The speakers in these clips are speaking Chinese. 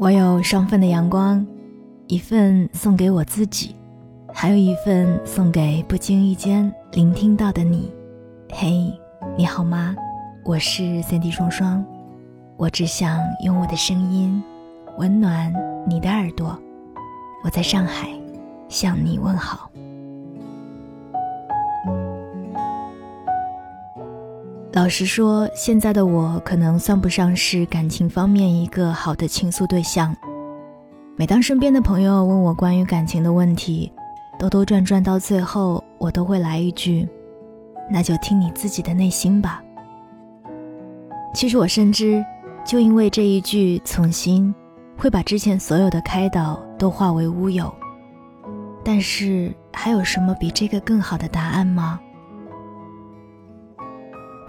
我有双份的阳光，一份送给我自己，还有一份送给不经意间聆听到的你。嘿，你好吗？我是三 D 双双，我只想用我的声音温暖你的耳朵。我在上海向你问好。实说，现在的我可能算不上是感情方面一个好的倾诉对象。每当身边的朋友问我关于感情的问题，兜兜转转到最后，我都会来一句：“那就听你自己的内心吧。”其实我深知，就因为这一句“从心”，会把之前所有的开导都化为乌有。但是，还有什么比这个更好的答案吗？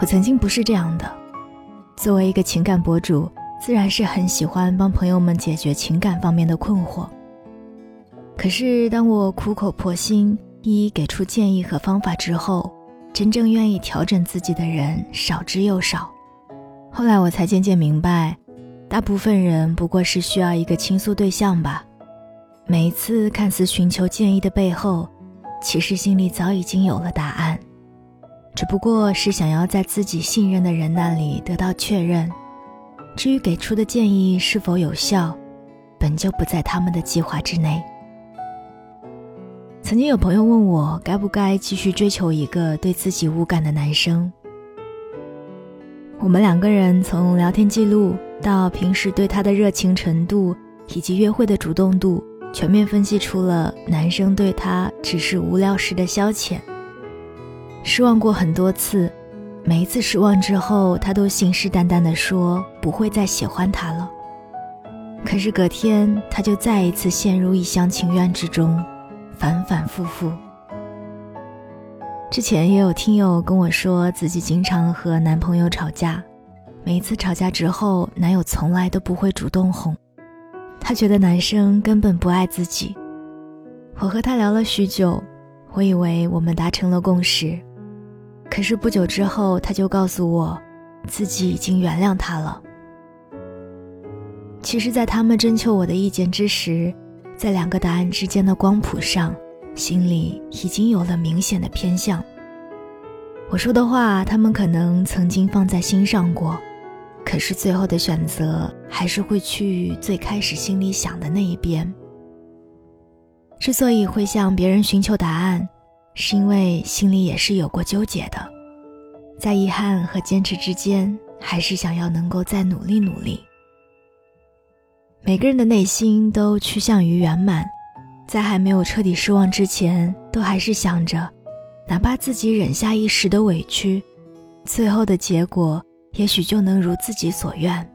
我曾经不是这样的，作为一个情感博主，自然是很喜欢帮朋友们解决情感方面的困惑。可是当我苦口婆心一一给出建议和方法之后，真正愿意调整自己的人少之又少。后来我才渐渐明白，大部分人不过是需要一个倾诉对象吧。每一次看似寻求建议的背后，其实心里早已经有了答案。只不过是想要在自己信任的人那里得到确认，至于给出的建议是否有效，本就不在他们的计划之内。曾经有朋友问我该不该继续追求一个对自己无感的男生。我们两个人从聊天记录到平时对他的热情程度以及约会的主动度，全面分析出了男生对他只是无聊时的消遣。失望过很多次，每一次失望之后，他都信誓旦旦地说不会再喜欢他了。可是隔天，他就再一次陷入一厢情愿之中，反反复复。之前也有听友跟我说自己经常和男朋友吵架，每一次吵架之后，男友从来都不会主动哄，他觉得男生根本不爱自己。我和他聊了许久，我以为我们达成了共识。可是不久之后，他就告诉我，自己已经原谅他了。其实，在他们征求我的意见之时，在两个答案之间的光谱上，心里已经有了明显的偏向。我说的话，他们可能曾经放在心上过，可是最后的选择还是会去最开始心里想的那一边。之所以会向别人寻求答案。是因为心里也是有过纠结的，在遗憾和坚持之间，还是想要能够再努力努力。每个人的内心都趋向于圆满，在还没有彻底失望之前，都还是想着，哪怕自己忍下一时的委屈，最后的结果也许就能如自己所愿。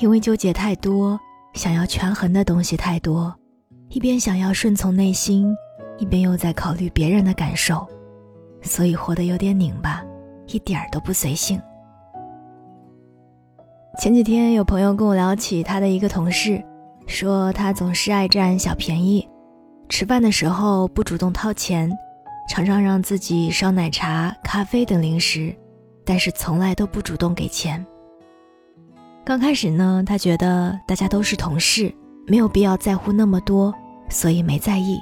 因为纠结太多，想要权衡的东西太多，一边想要顺从内心。一边又在考虑别人的感受，所以活得有点拧巴，一点儿都不随性。前几天有朋友跟我聊起他的一个同事，说他总是爱占小便宜，吃饭的时候不主动掏钱，常常让自己烧奶茶、咖啡等零食，但是从来都不主动给钱。刚开始呢，他觉得大家都是同事，没有必要在乎那么多，所以没在意。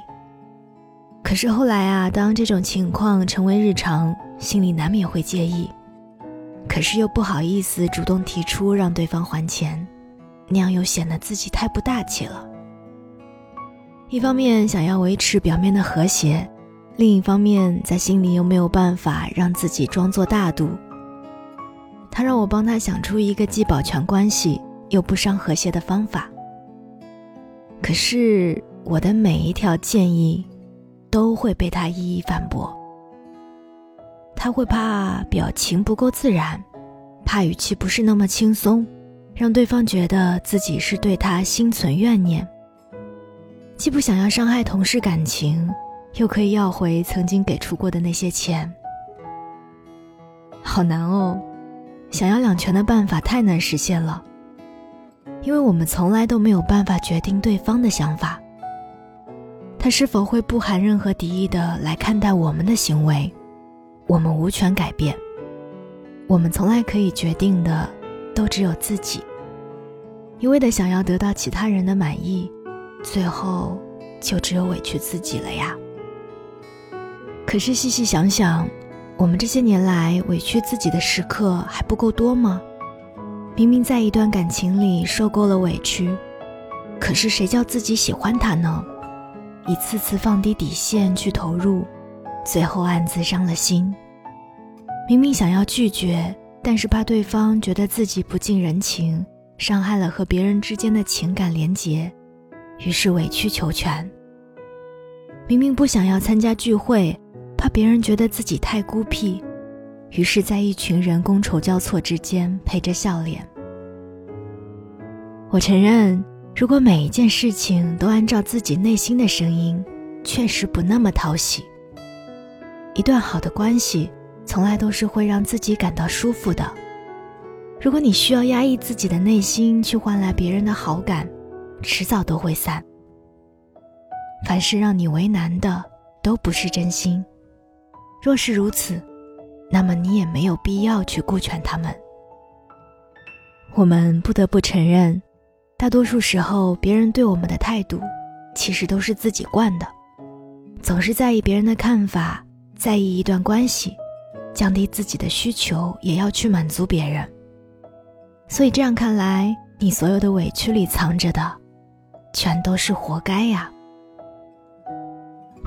可是后来啊，当这种情况成为日常，心里难免会介意，可是又不好意思主动提出让对方还钱，那样又显得自己太不大气了。一方面想要维持表面的和谐，另一方面在心里又没有办法让自己装作大度。他让我帮他想出一个既保全关系又不伤和谐的方法。可是我的每一条建议。都会被他一一反驳。他会怕表情不够自然，怕语气不是那么轻松，让对方觉得自己是对他心存怨念。既不想要伤害同事感情，又可以要回曾经给出过的那些钱，好难哦！想要两全的办法太难实现了，因为我们从来都没有办法决定对方的想法。他是否会不含任何敌意的来看待我们的行为？我们无权改变。我们从来可以决定的，都只有自己。一味的想要得到其他人的满意，最后就只有委屈自己了呀。可是细细想想，我们这些年来委屈自己的时刻还不够多吗？明明在一段感情里受够了委屈，可是谁叫自己喜欢他呢？一次次放低底线去投入，最后暗自伤了心。明明想要拒绝，但是怕对方觉得自己不近人情。伤害了和别人之间的情感连结，于是委曲求全。明明不想要参加聚会，怕别人觉得自己太孤僻，于是，在一群人觥筹交错之间，陪着笑脸。我承认，如果每一件事情都按照自己内心的声音，确实不那么讨喜。一段好的关系，从来都是会让自己感到舒服的。如果你需要压抑自己的内心去换来别人的好感，迟早都会散。凡是让你为难的，都不是真心。若是如此，那么你也没有必要去顾全他们。我们不得不承认，大多数时候，别人对我们的态度，其实都是自己惯的。总是在意别人的看法，在意一段关系，降低自己的需求，也要去满足别人。所以这样看来，你所有的委屈里藏着的，全都是活该呀。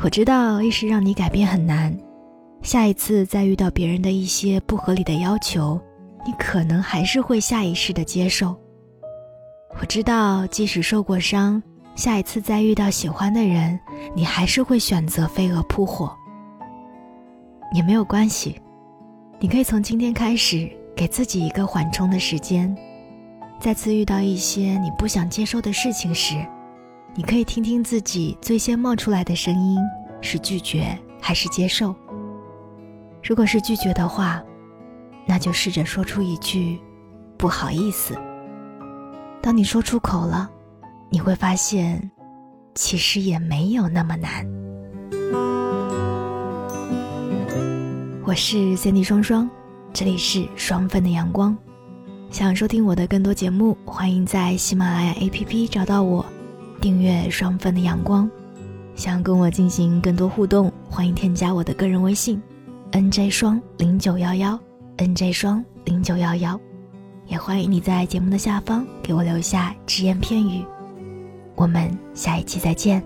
我知道一时让你改变很难，下一次再遇到别人的一些不合理的要求，你可能还是会下意识的接受。我知道即使受过伤，下一次再遇到喜欢的人，你还是会选择飞蛾扑火。也没有关系，你可以从今天开始。给自己一个缓冲的时间，再次遇到一些你不想接受的事情时，你可以听听自己最先冒出来的声音是拒绝还是接受。如果是拒绝的话，那就试着说出一句“不好意思”。当你说出口了，你会发现，其实也没有那么难。我是 Cindy 双双。这里是双份的阳光，想收听我的更多节目，欢迎在喜马拉雅 APP 找到我，订阅双份的阳光。想跟我进行更多互动，欢迎添加我的个人微信：nj 双零九幺幺，nj 双零九幺幺。也欢迎你在节目的下方给我留下只言片语。我们下一期再见。